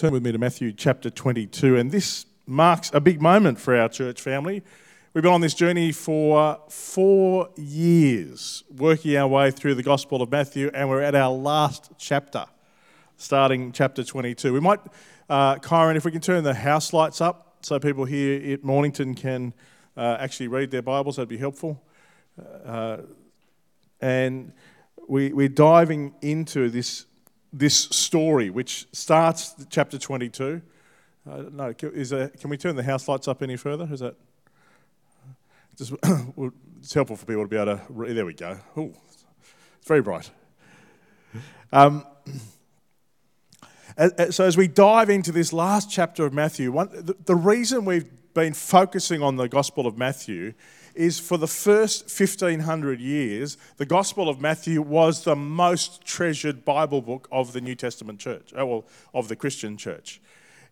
turn with me to Matthew chapter 22, and this marks a big moment for our church family. We've been on this journey for four years, working our way through the Gospel of Matthew, and we're at our last chapter, starting chapter 22. We might, uh, Kyron, if we can turn the house lights up so people here at Mornington can uh, actually read their Bibles, that'd be helpful. Uh, and we, we're diving into this this story, which starts chapter 22. Uh, no, is there, can we turn the house lights up any further? Is that just it's helpful for people to be able to. Read. There we go. Oh, it's very bright. Um, so as we dive into this last chapter of Matthew, one, the, the reason we've been focusing on the Gospel of Matthew is for the first 1500 years, the Gospel of Matthew was the most treasured Bible book of the New Testament church, uh, well, of the Christian church.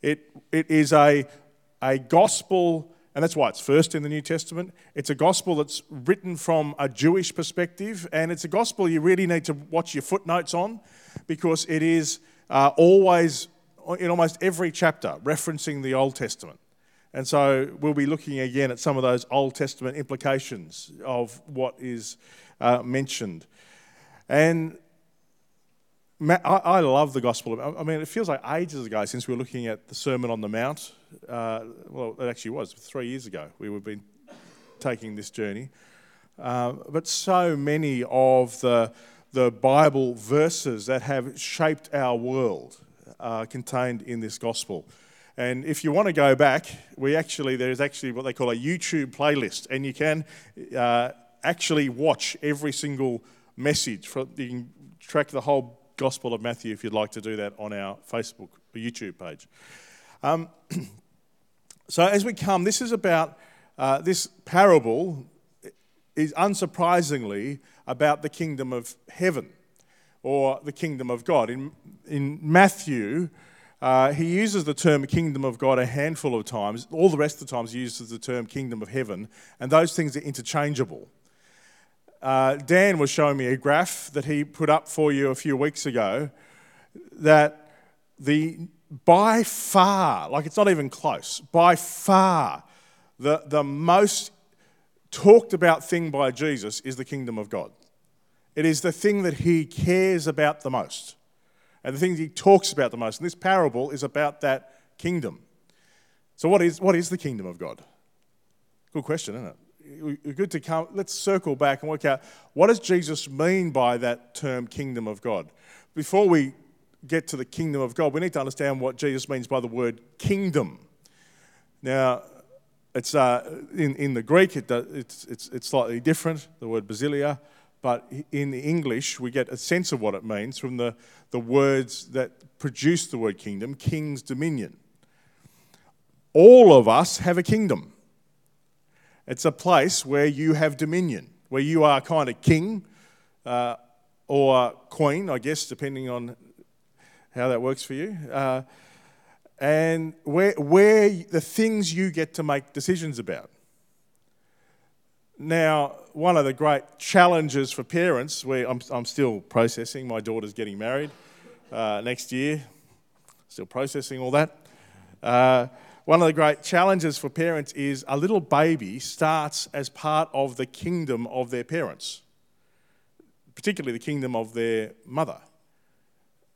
It, it is a, a gospel, and that's why it's first in the New Testament. It's a gospel that's written from a Jewish perspective, and it's a gospel you really need to watch your footnotes on because it is uh, always, in almost every chapter, referencing the Old Testament. And so we'll be looking again at some of those Old Testament implications of what is uh, mentioned. And I love the gospel. I mean, it feels like ages ago since we were looking at the Sermon on the Mount. Uh, well, it actually was three years ago. We have been taking this journey. Uh, but so many of the, the Bible verses that have shaped our world are contained in this gospel. And if you want to go back, we actually there's actually what they call a YouTube playlist, and you can uh, actually watch every single message. From, you can track the whole Gospel of Matthew if you'd like to do that on our Facebook or YouTube page. Um, so as we come, this is about uh, this parable is unsurprisingly about the kingdom of heaven or the kingdom of God. In, in Matthew, uh, he uses the term kingdom of God a handful of times. All the rest of the times he uses the term kingdom of heaven, and those things are interchangeable. Uh, Dan was showing me a graph that he put up for you a few weeks ago that the by far, like it's not even close, by far, the, the most talked about thing by Jesus is the kingdom of God. It is the thing that he cares about the most and the things he talks about the most. And this parable is about that kingdom. So, what is, what is the kingdom of God? Good question, isn't it? Good to come. Let's circle back and work out what does Jesus mean by that term kingdom of God. Before we get to the kingdom of God, we need to understand what Jesus means by the word kingdom. Now, it's uh, in, in the Greek, it it's, it's, it's slightly different, the word basileia, but in English, we get a sense of what it means from the, the words that produce the word kingdom king's dominion. All of us have a kingdom. It's a place where you have dominion, where you are kind of king uh, or queen, I guess, depending on how that works for you. Uh, and where, where the things you get to make decisions about. Now, one of the great challenges for parents, where I'm, I'm still processing, my daughter's getting married uh, next year, still processing all that. Uh, one of the great challenges for parents is a little baby starts as part of the kingdom of their parents, particularly the kingdom of their mother.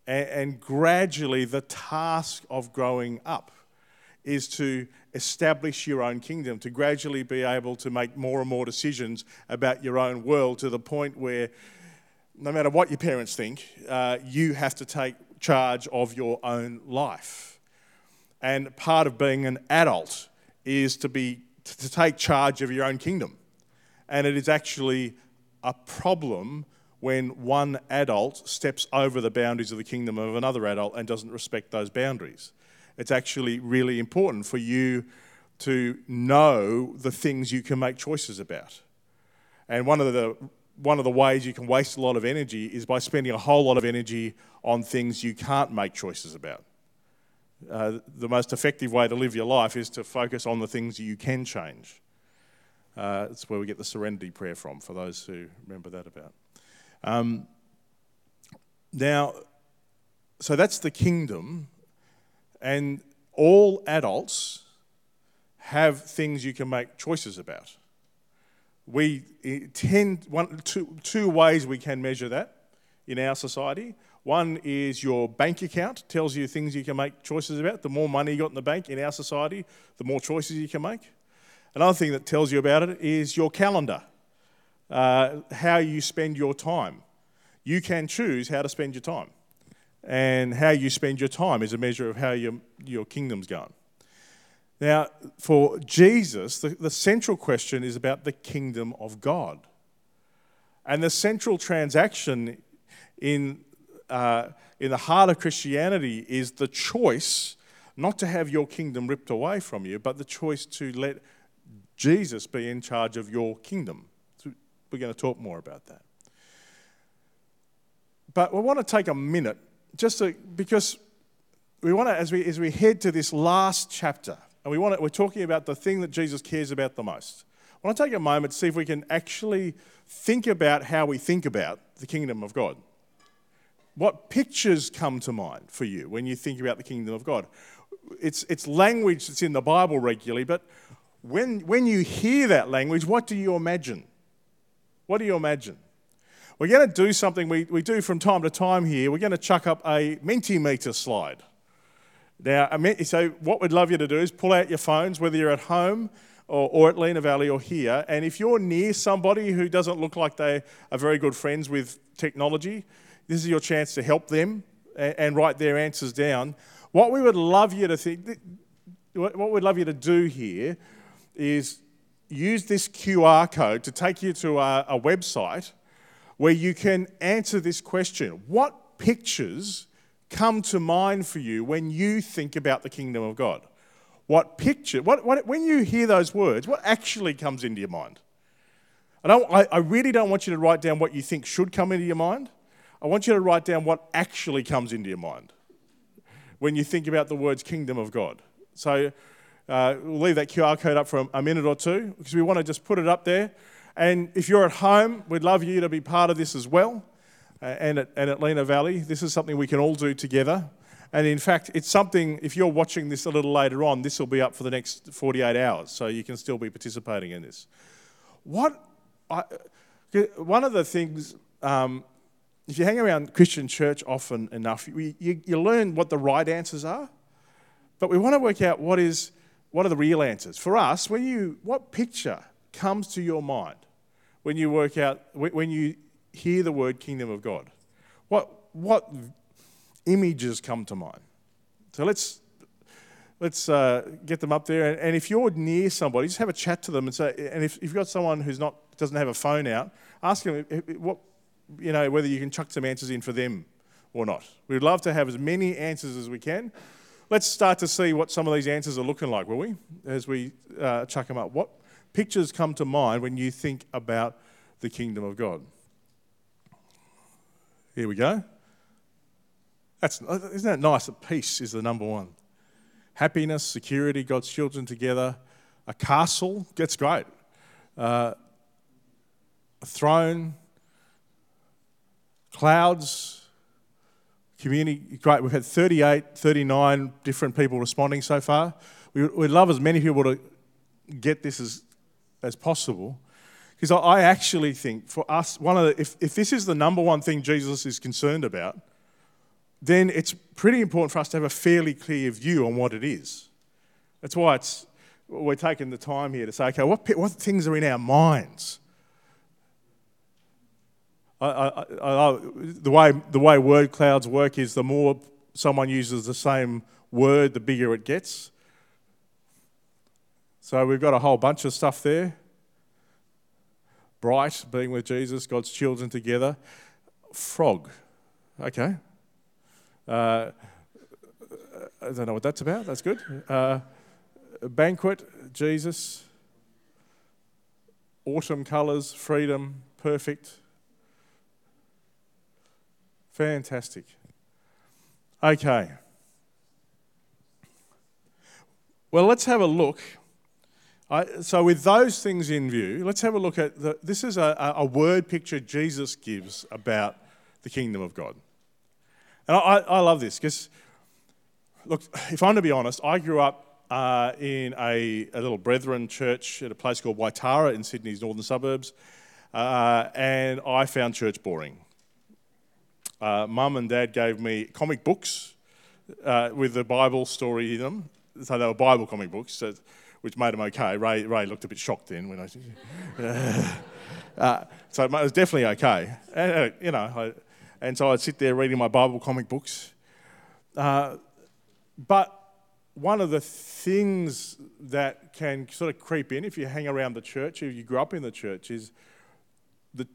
And, and gradually, the task of growing up is to establish your own kingdom, to gradually be able to make more and more decisions about your own world to the point where no matter what your parents think, uh, you have to take charge of your own life. And part of being an adult is to be to take charge of your own kingdom. And it is actually a problem when one adult steps over the boundaries of the kingdom of another adult and doesn't respect those boundaries it's actually really important for you to know the things you can make choices about. And one of the one of the ways you can waste a lot of energy is by spending a whole lot of energy on things you can't make choices about. Uh, the most effective way to live your life is to focus on the things you can change. Uh, that's where we get the serenity prayer from, for those who remember that about. Um, now, so that's the kingdom And all adults have things you can make choices about. We tend one, two, two ways we can measure that in our society. One is your bank account tells you things you can make choices about. The more money you got in the bank in our society, the more choices you can make. Another thing that tells you about it is your calendar, uh, how you spend your time. You can choose how to spend your time, and how you spend your time is a measure of how your, your kingdom's going. Now, for Jesus, the, the central question is about the kingdom of God. And the central transaction in, uh, in the heart of Christianity is the choice not to have your kingdom ripped away from you, but the choice to let Jesus be in charge of your kingdom. So we're going to talk more about that. But we want to take a minute just to, because we want to, as we, as we head to this last chapter, and we want to, we're talking about the thing that Jesus cares about the most. I want to take a moment to see if we can actually think about how we think about the kingdom of God. What pictures come to mind for you when you think about the kingdom of God? It's, it's language that's in the Bible regularly, but when, when you hear that language, what do you imagine? What do you imagine? We're going to do something we, we do from time to time here. We're going to chuck up a Mentimeter slide. Now, so what we'd love you to do is pull out your phones, whether you're at home or, or, at Lenah Valley or here. And if you're near somebody who doesn't look like they are very good friends with technology, this is your chance to help them and, and write their answers down. What we would love you to think, what we'd love you to do here is use this QR code to take you to a, a website where you can answer this question What pictures come to mind for you when you think about the kingdom of God? What picture, what, what, when you hear those words, what actually comes into your mind? I, don't, I, I really don't want you to write down what you think should come into your mind. I want you to write down what actually comes into your mind when you think about the words kingdom of God. So uh, we'll leave that QR code up for a minute or two because we want to just put it up there. And if you're at home, we'd love you to be part of this as well. Uh, and, at, and at Lenah Valley, this is something we can all do together. And in fact, it's something, if you're watching this a little later on, this will be up for the next 48 hours, so you can still be participating in this. What I, one of the things, um, if you hang around Christian church often enough, you, you learn what the right answers are, but we want to work out what is what are the real answers? For us, when you, what picture comes to your mind when you work out, when you hear the word kingdom of God? What, what images come to mind? So let's, let's uh, get them up there. And, and, if you're near somebody, just have a chat to them and say, and if, if you've got someone who's not, doesn't have a phone out, ask them what, you know, whether you can chuck some answers in for them or not. We'd love to have as many answers as we can. Let's start to see what some of these answers are looking like, will we? As we uh, chuck them up. What pictures come to mind when you think about the kingdom of God? Here we go. That's, isn't that nice peace is the number one? Happiness, security, God's children together, a castle, that's great. Uh, a throne, clouds, community, great. We've had 38, 39 different people responding so far. We, would love as many people to get this as, as possible. Because I actually think for us, one of the, if, if this is the number one thing Jesus is concerned about, then it's pretty important for us to have a fairly clear view on what it is. That's why it's, we're taking the time here to say, okay, what, what things are in our minds? I, I, I, the, way, the way word clouds work is the more someone uses the same word, the bigger it gets. So we've got a whole bunch of stuff there. Bright, being with Jesus, God's children together. Frog, okay. Uh, I don't know what that's about. That's good. Uh, banquet, Jesus. Autumn colours, freedom, perfect. Fantastic. Okay. Well, let's have a look. So, with those things in view, let's have a look at the, this is a, a word picture Jesus gives about the kingdom of God. And I, I love this because look, if I'm to be honest, I grew up uh, in a, a, little brethren church at a place called Waitara in Sydney's northern suburbs, uh, and I found church boring. Uh, Mum and Dad gave me comic books uh, with the Bible story in them, so they were Bible comic books, so, which made him okay. Ray, Ray looked a bit shocked then when I. Uh, so it was definitely okay. And, uh, you know, I, and so I'd sit there reading my Bible comic books. Uh, but one of the things that can sort of creep in if you hang around the church, if you grew up in the church, is the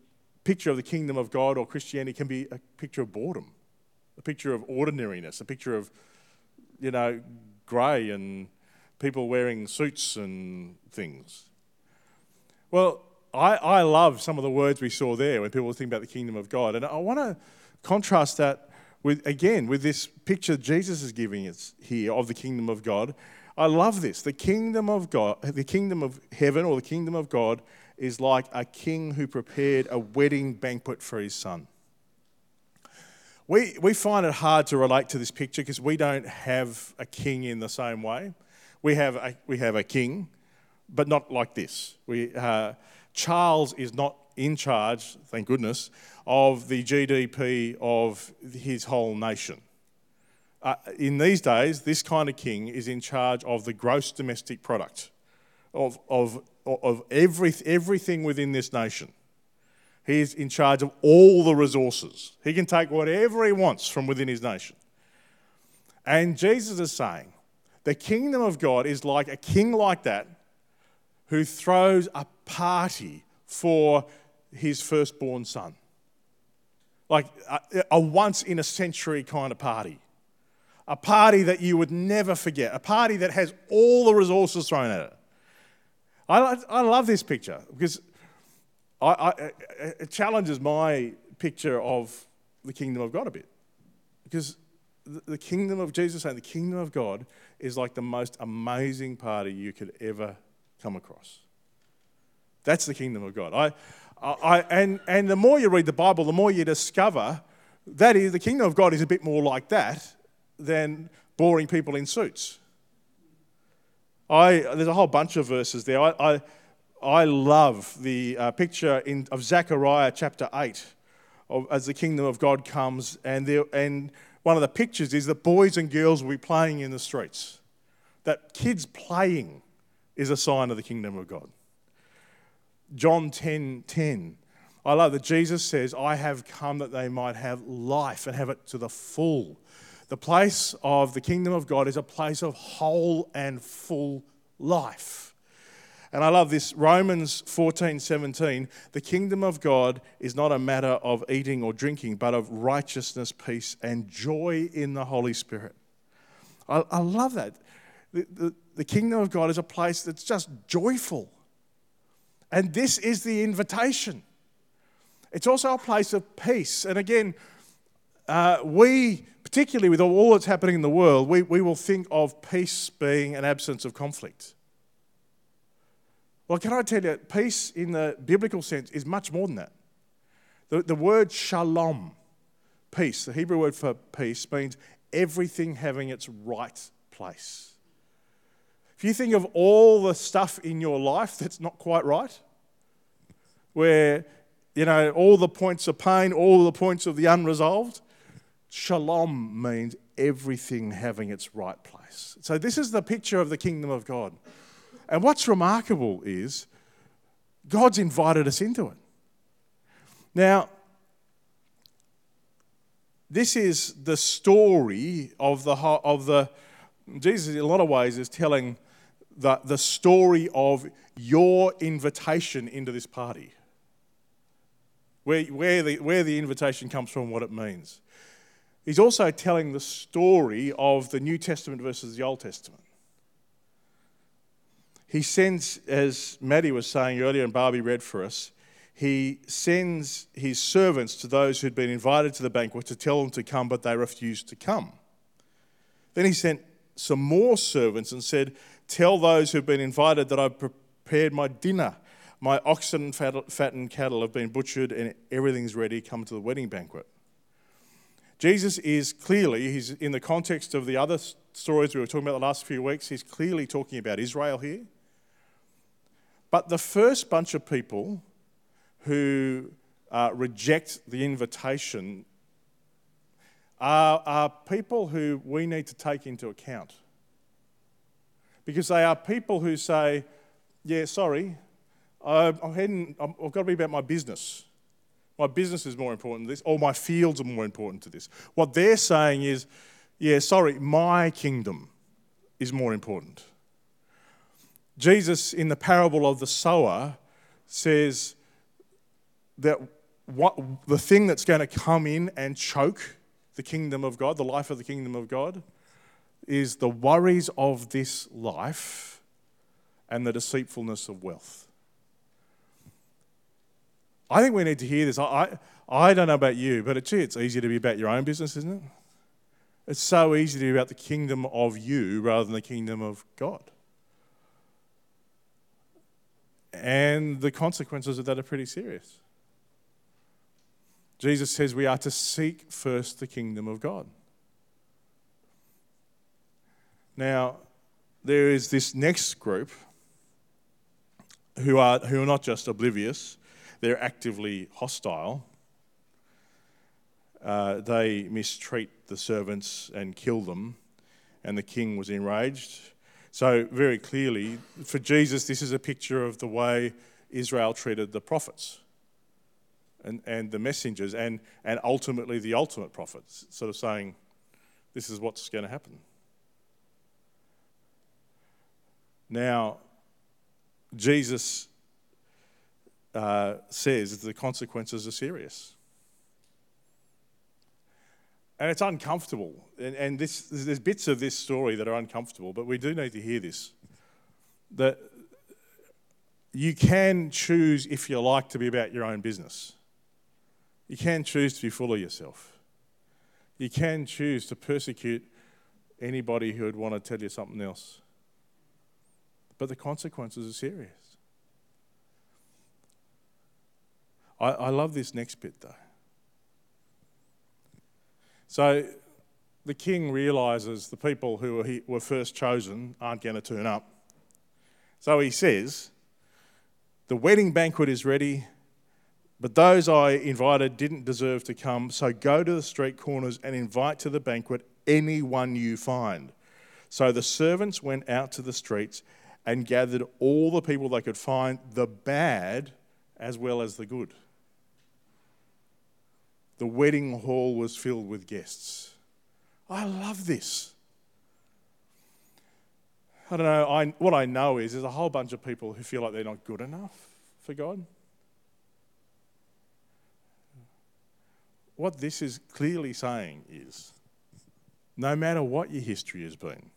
picture of the kingdom of God or Christianity can be a picture of boredom, a picture of ordinariness, a picture of, you know, grey and people wearing suits and things. Well, I, I love some of the words we saw there when people think about the kingdom of God. And I want to contrast that with, again, with this picture Jesus is giving us here of the kingdom of God. I love this. The kingdom of God, the kingdom of heaven or the kingdom of God is like a king who prepared a wedding banquet for his son. We, we find it hard to relate to this picture because we don't have a king in the same way. We have a, we have a king, but not like this. We, uh, Charles is not in charge, thank goodness, of the GDP of his whole nation. Uh, in these days, this kind of king is in charge of the gross domestic product of, of, of every, everything within this nation. He is in charge of all the resources. He can take whatever he wants from within his nation. And Jesus is saying, the kingdom of God is like a king like that who throws a party for his firstborn son. Like a, a once in a century kind of party. A party that you would never forget. A party that has all the resources thrown at it. I, I love this picture because I, I, it challenges my picture of the kingdom of God a bit. Because the, the kingdom of Jesus and the kingdom of God is like the most amazing party you could ever come across. That's the kingdom of God. I, I, and, and the more you read the Bible, the more you discover that is, the kingdom of God is a bit more like that than boring people in suits. I, there's a whole bunch of verses there. I, I, I love the uh, picture in, of Zechariah chapter 8 of, as the kingdom of God comes, and, there, and one of the pictures is that boys and girls will be playing in the streets. That kids playing is a sign of the kingdom of God. John 10 10. I love that Jesus says, I have come that they might have life and have it to the full. The place of the kingdom of God is a place of whole and full life. And I love this Romans 14 17. The kingdom of God is not a matter of eating or drinking, but of righteousness, peace, and joy in the Holy Spirit. I, I love that. The, the, the kingdom of God is a place that's just joyful. And this is the invitation. It's also a place of peace. And again, uh, we, particularly with all that's happening in the world, we, we will think of peace being an absence of conflict. Well, can I tell you, peace in the biblical sense is much more than that. The, the word shalom, peace, the Hebrew word for peace, means everything having its right place. If you think of all the stuff in your life that's not quite right, where, you know, all the points of pain, all the points of the unresolved, shalom means everything having its right place. So, this is the picture of the kingdom of God. And what's remarkable is God's invited us into it. Now, this is the story of the, of the Jesus, in a lot of ways, is telling the, the story of your invitation into this party. Where, where, the, where the invitation comes from, what it means. He's also telling the story of the New Testament versus the Old Testament. He sends, as Maddie was saying earlier and Barbie read for us, he sends his servants to those who'd been invited to the banquet to tell them to come, but they refused to come. Then he sent some more servants and said, Tell those who've been invited that I've prepared my dinner. My oxen and fattened cattle have been butchered and everything's ready. Come to the wedding banquet. Jesus is clearly, he's in the context of the other stories we were talking about the last few weeks, he's clearly talking about Israel here. But the first bunch of people who uh, reject the invitation are, are people who we need to take into account. Because they are people who say, Yeah, sorry, I'm heading, I've got to be about my business. My business is more important to this, or my fields are more important to this. What they're saying is, yeah, sorry, my kingdom is more important. Jesus, in the parable of the sower, says that what, the thing that's going to come in and choke the kingdom of God, the life of the kingdom of God, is the worries of this life and the deceitfulness of wealth. I think we need to hear this. I, I, don't know about you, but gee, it's easy to be about your own business, isn't it? It's so easy to be about the kingdom of you rather than the kingdom of God. And the consequences of that are pretty serious. Jesus says we are to seek first the kingdom of God. Now, there is this next group who are, who are not just oblivious, they're actively hostile. Uh, they mistreat the servants and kill them, and the king was enraged. So, very clearly, for Jesus, this is a picture of the way Israel treated the prophets and, and the messengers, and, and ultimately the ultimate prophets, sort of saying, This is what's going to happen. Now, Jesus uh, says the consequences are serious. And it's uncomfortable. And, and this, there's bits of this story that are uncomfortable, but we do need to hear this. That you can choose, if you like, to be about your own business. You can choose to be full of yourself. You can choose to persecute anybody who would want to tell you something else. But the consequences are serious. I, I love this next bit though. So the king realizes the people who were, first chosen aren't going to turn up. So he says, The wedding banquet is ready, but those I invited didn't deserve to come. So go to the street corners and invite to the banquet anyone you find. So the servants went out to the streets and gathered all the people they could find, the bad as well as the good the wedding hall was filled with guests. I love this. I don't know, I, what I know is there's a whole bunch of people who feel like they're not good enough for God. What this is clearly saying is no matter what your history has been,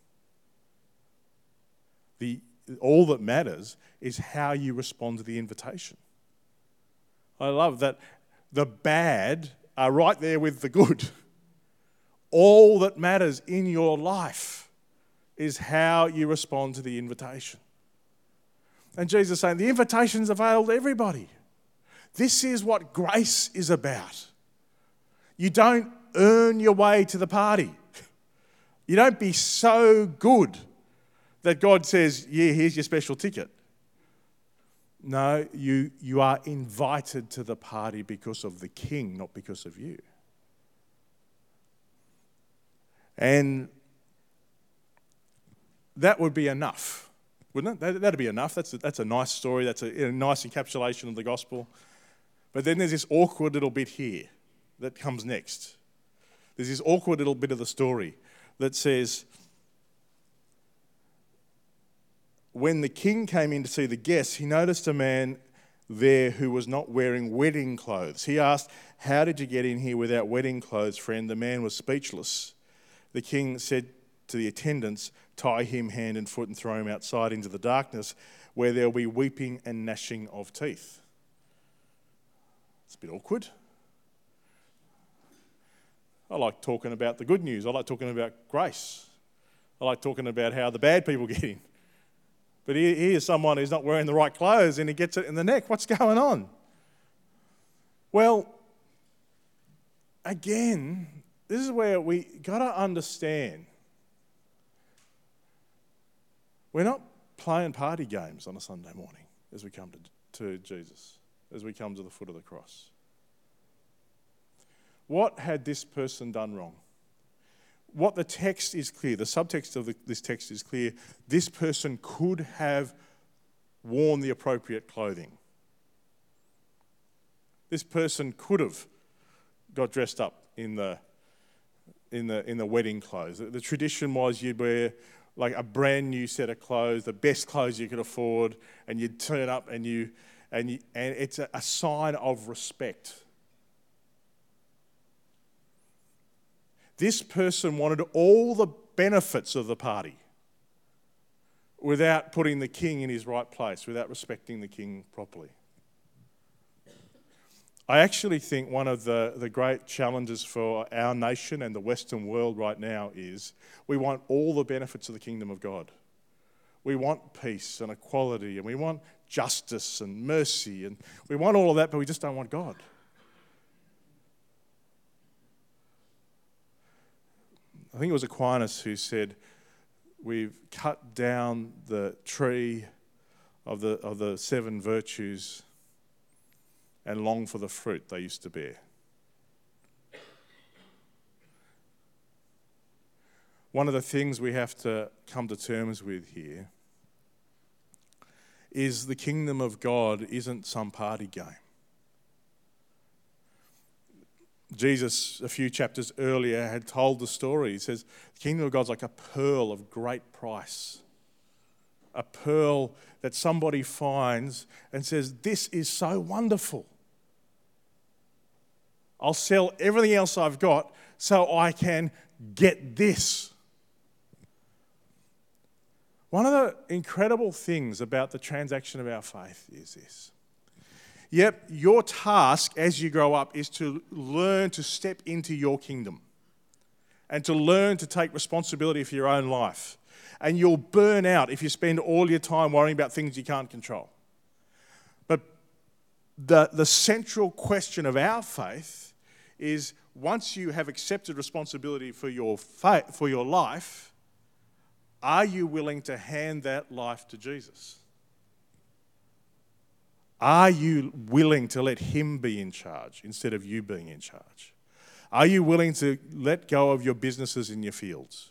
the, all that matters is how you respond to the invitation. I love that the bad are right there with the good. All that matters in your life is how you respond to the invitation. And Jesus is saying the invitation's available to everybody. This is what grace is about. You don't earn your way to the party. You don't be so good that God says, Yeah, here's your special ticket. No, you, you are invited to the party because of the king, not because of you. And that would be enough, wouldn't it? That, would be enough. That's a, that's a nice story. That's a, a nice encapsulation of the gospel. But then there's this awkward little bit here that comes next. There's this awkward little bit of the story that says, when the king came in to see the guests, he noticed a man there who was not wearing wedding clothes. He asked, How did you get in here without wedding clothes, friend? The man was speechless. The king said to the attendants, Tie him hand and foot and throw him outside into the darkness where there will be weeping and gnashing of teeth. It's a bit awkward. I like talking about the good news. I like talking about grace. I like talking about how the bad people get in. But here's someone who's not wearing the right clothes and he gets it in the neck. What's going on? Well, again, this is where we got to understand We're not playing party games on a Sunday morning as we come to, to Jesus, as we come to the foot of the cross. What had this person done wrong? What the text is clear, the subtext of the, this text is clear. This person could have worn the appropriate clothing. This person could have got dressed up in the in the in the wedding clothes. The, the tradition was you'd wear like a brand new set of clothes, the best clothes you could afford, and you'd turn up and you and you, and it's a, a sign of respect. This person wanted all the benefits of the party without putting the king in his right place, without respecting the king properly. I actually think one of the, the great challenges for our nation and the Western world right now is we want all the benefits of the kingdom of God. We want peace and equality, and we want justice and mercy, and we want all of that, but we just don't want God. I think it was Aquinas who said, We've cut down the tree of the, of the seven virtues and long for the fruit they used to bear. One of the things we have to come to terms with here is the kingdom of God isn't some party game. Jesus, a few chapters earlier, had told the story. He says, The kingdom of God's like a pearl of great price. A pearl that somebody finds and says, This is so wonderful. I'll sell everything else I've got so I can get this. One of the incredible things about the transaction of our faith is this. Yep, your task as you grow up is to learn to step into your kingdom and to learn to take responsibility for your own life. And you'll burn out if you spend all your time worrying about things you can't control. But the, the central question of our faith is once you have accepted responsibility for your, faith, for your life, are you willing to hand that life to Jesus? Are you willing to let Him be in charge instead of you being in charge? Are you willing to let go of your businesses and your fields?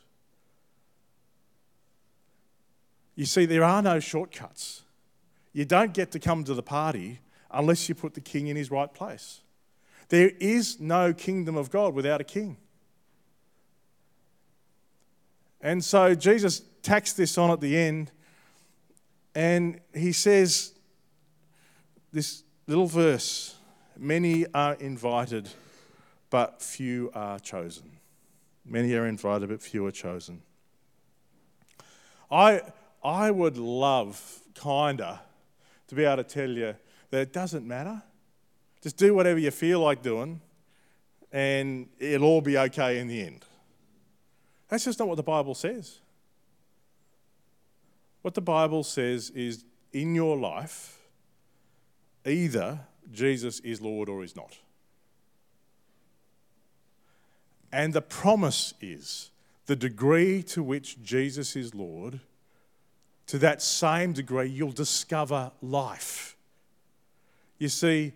You see, there are no shortcuts. You don't get to come to the party unless you put the king in his right place. There is no kingdom of God without a king. And so Jesus tacks this on at the end, and he says this little verse Many are invited, but few are chosen. Many are invited, but few are chosen. I, I would love, kinda, to be able to tell you that it doesn't matter just do whatever you feel like doing, and it'll all be okay in the end. That's just not what the Bible says. What the Bible says is in your life, either Jesus is Lord or is not. And the promise is the degree to which Jesus is Lord, to that same degree, you'll discover life. You see,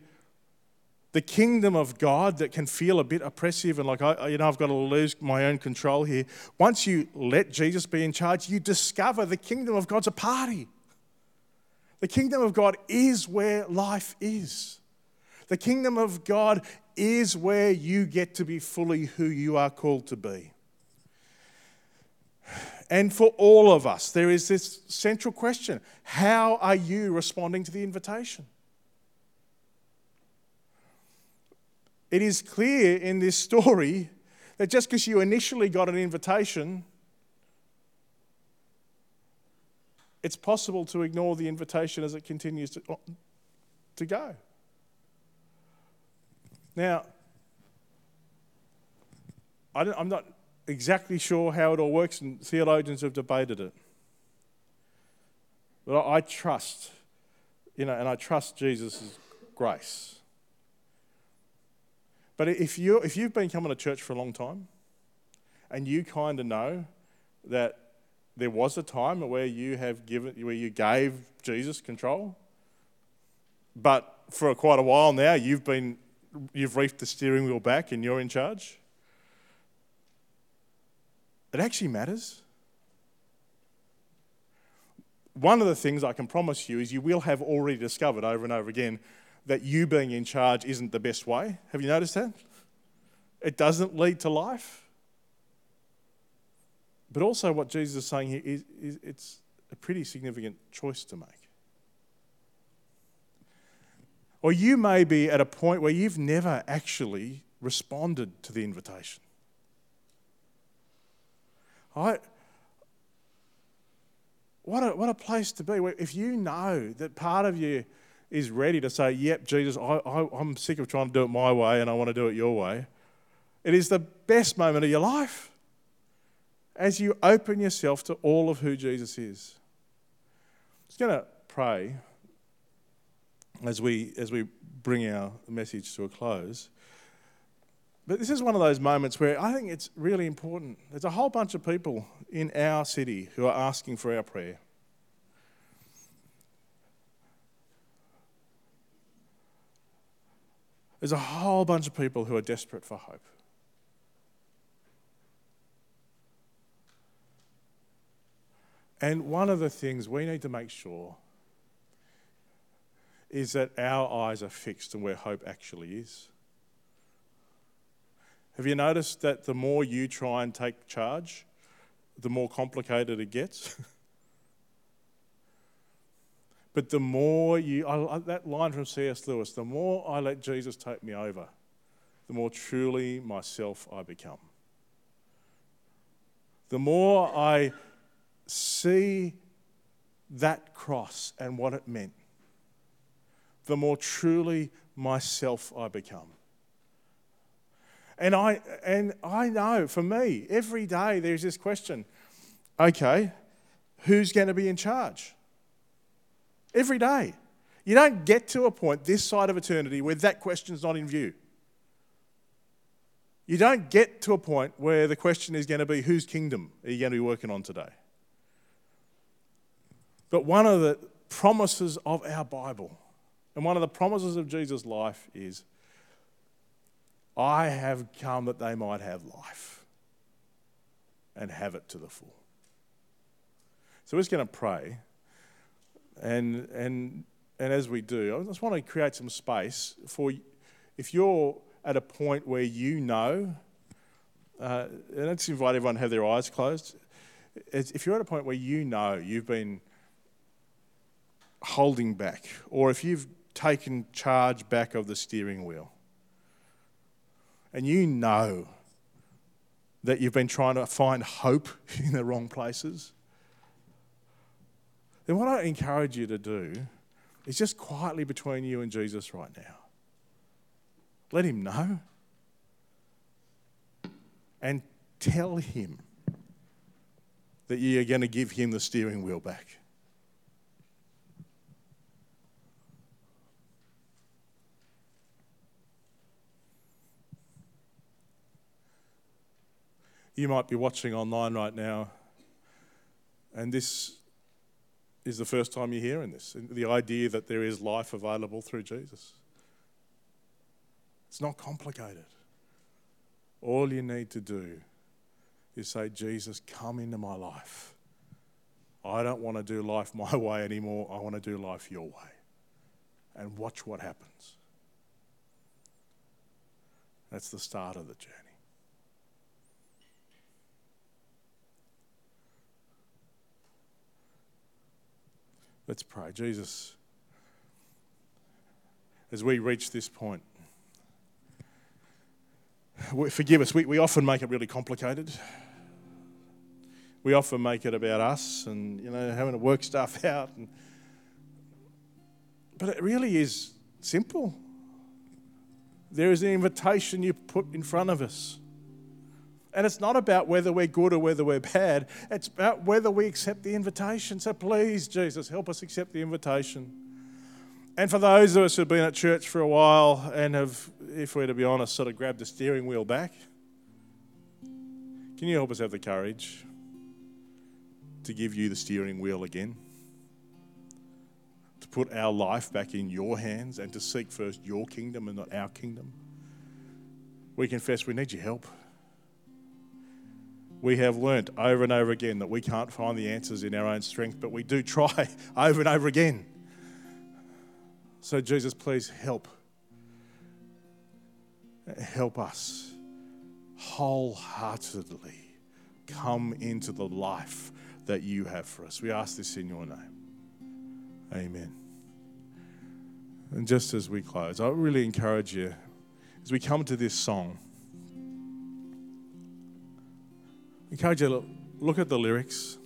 the kingdom of God that can feel a bit oppressive and like, I, you know, I've got to lose my own control here. Once you let Jesus be in charge, you discover the kingdom of God's a party. The kingdom of God is where life is. The kingdom of God is where you get to be fully who you are called to be. And for all of us, there is this central question How are you responding to the invitation? It is clear in this story that just because you initially got an invitation, it's possible to ignore the invitation as it continues to, oh, to go. Now, I am not exactly sure how it all works, and theologians have debated it. But I trust, you know, and I trust Jesus' grace. But if, you if you've been coming to church for a long time and you kind of know that there was a time where you have given where you gave Jesus control. But for quite a while now, you've been you've reefed the steering wheel back and you're in charge. It actually matters. One of the things I can promise you is you will have already discovered over and over again that you being in charge isn't the best way. Have you noticed that? It doesn't lead to life. But also, what Jesus is saying here is, is it's a pretty significant choice to make. Or you may be at a point where you've never actually responded to the invitation. I, what, a, what a place to be. If you know that part of you is ready to say, Yep, Jesus, I, I, I'm sick of trying to do it my way and I want to do it your way, it is the best moment of your life as you open yourself to all of who Jesus is. I'm just going to pray as we, as we bring our message to a close. But this is one of those moments where I think it's really important. There's a whole bunch of people in our city who are asking for our prayer. There's a whole bunch of people who are desperate for hope. And one of the things we need to make sure is that our eyes are fixed on where hope actually is. Have you noticed that the more you try and take charge, the more complicated it gets? but the more you, I, that line from C.S. Lewis, the more I let Jesus take me over, the more truly myself I become. The more I see that cross and what it meant, the more truly myself I become. And I, and I know for me, every day there's this question okay, who's going to be in charge? Every day. You don't get to a point this side of eternity where that question's not in view. You don't get to a point where the question is going to be whose kingdom are you going to be working on today? But one of the promises of our Bible and one of the promises of Jesus' life is I have come that they might have life and have it to the full. So we're just going to pray. And, and, and as we do, I just want to create some space for if you're at a point where you know, uh, and let's invite everyone to have their eyes closed. If you're at a point where you know you've been holding back, or if you've taken charge back of the steering wheel, and you know that you've been trying to find hope in the wrong places, then what I encourage you to do is just quietly between you and Jesus right now. Let him know and tell him that you're going to give him the steering wheel back. You might be watching online right now, and this is the first time you're hearing this the idea that there is life available through Jesus. It's not complicated. All you need to do is say, Jesus, come into my life. I don't want to do life my way anymore. I want to do life your way. And watch what happens. That's the start of the journey. Let's pray. Jesus, as we reach this point, forgive us. We, we often make it really complicated. We often make it about us and, you know, having to work stuff out. And, but it really is simple. There is an invitation you put in front of us. And it's not about whether we're good or whether we're bad. It's about whether we accept the invitation. So please, Jesus, help us accept the invitation. And for those of us who've been at church for a while and have, if we're to be honest, sort of grabbed the steering wheel back, can you help us have the courage to give you the steering wheel again, to put our life back in your hands and to seek first your kingdom and not our kingdom. We confess we need your help. We have learnt over and over again that we can't find the answers in our own strength, but we do try over and over again. So, Jesus, please help. Help us wholeheartedly come into the life that you have for us. We ask this in your name. Amen. And just as we close, I really encourage you as we come to this song, encourage you to look at the lyrics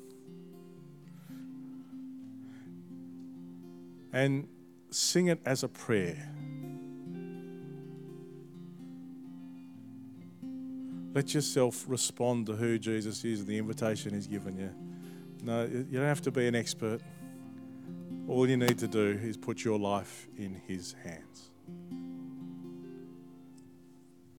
and sing it as a prayer. Let yourself respond to who Jesus is and the invitation He's given you. No, you don't have to be an expert. All you need to do is put your life in His hands.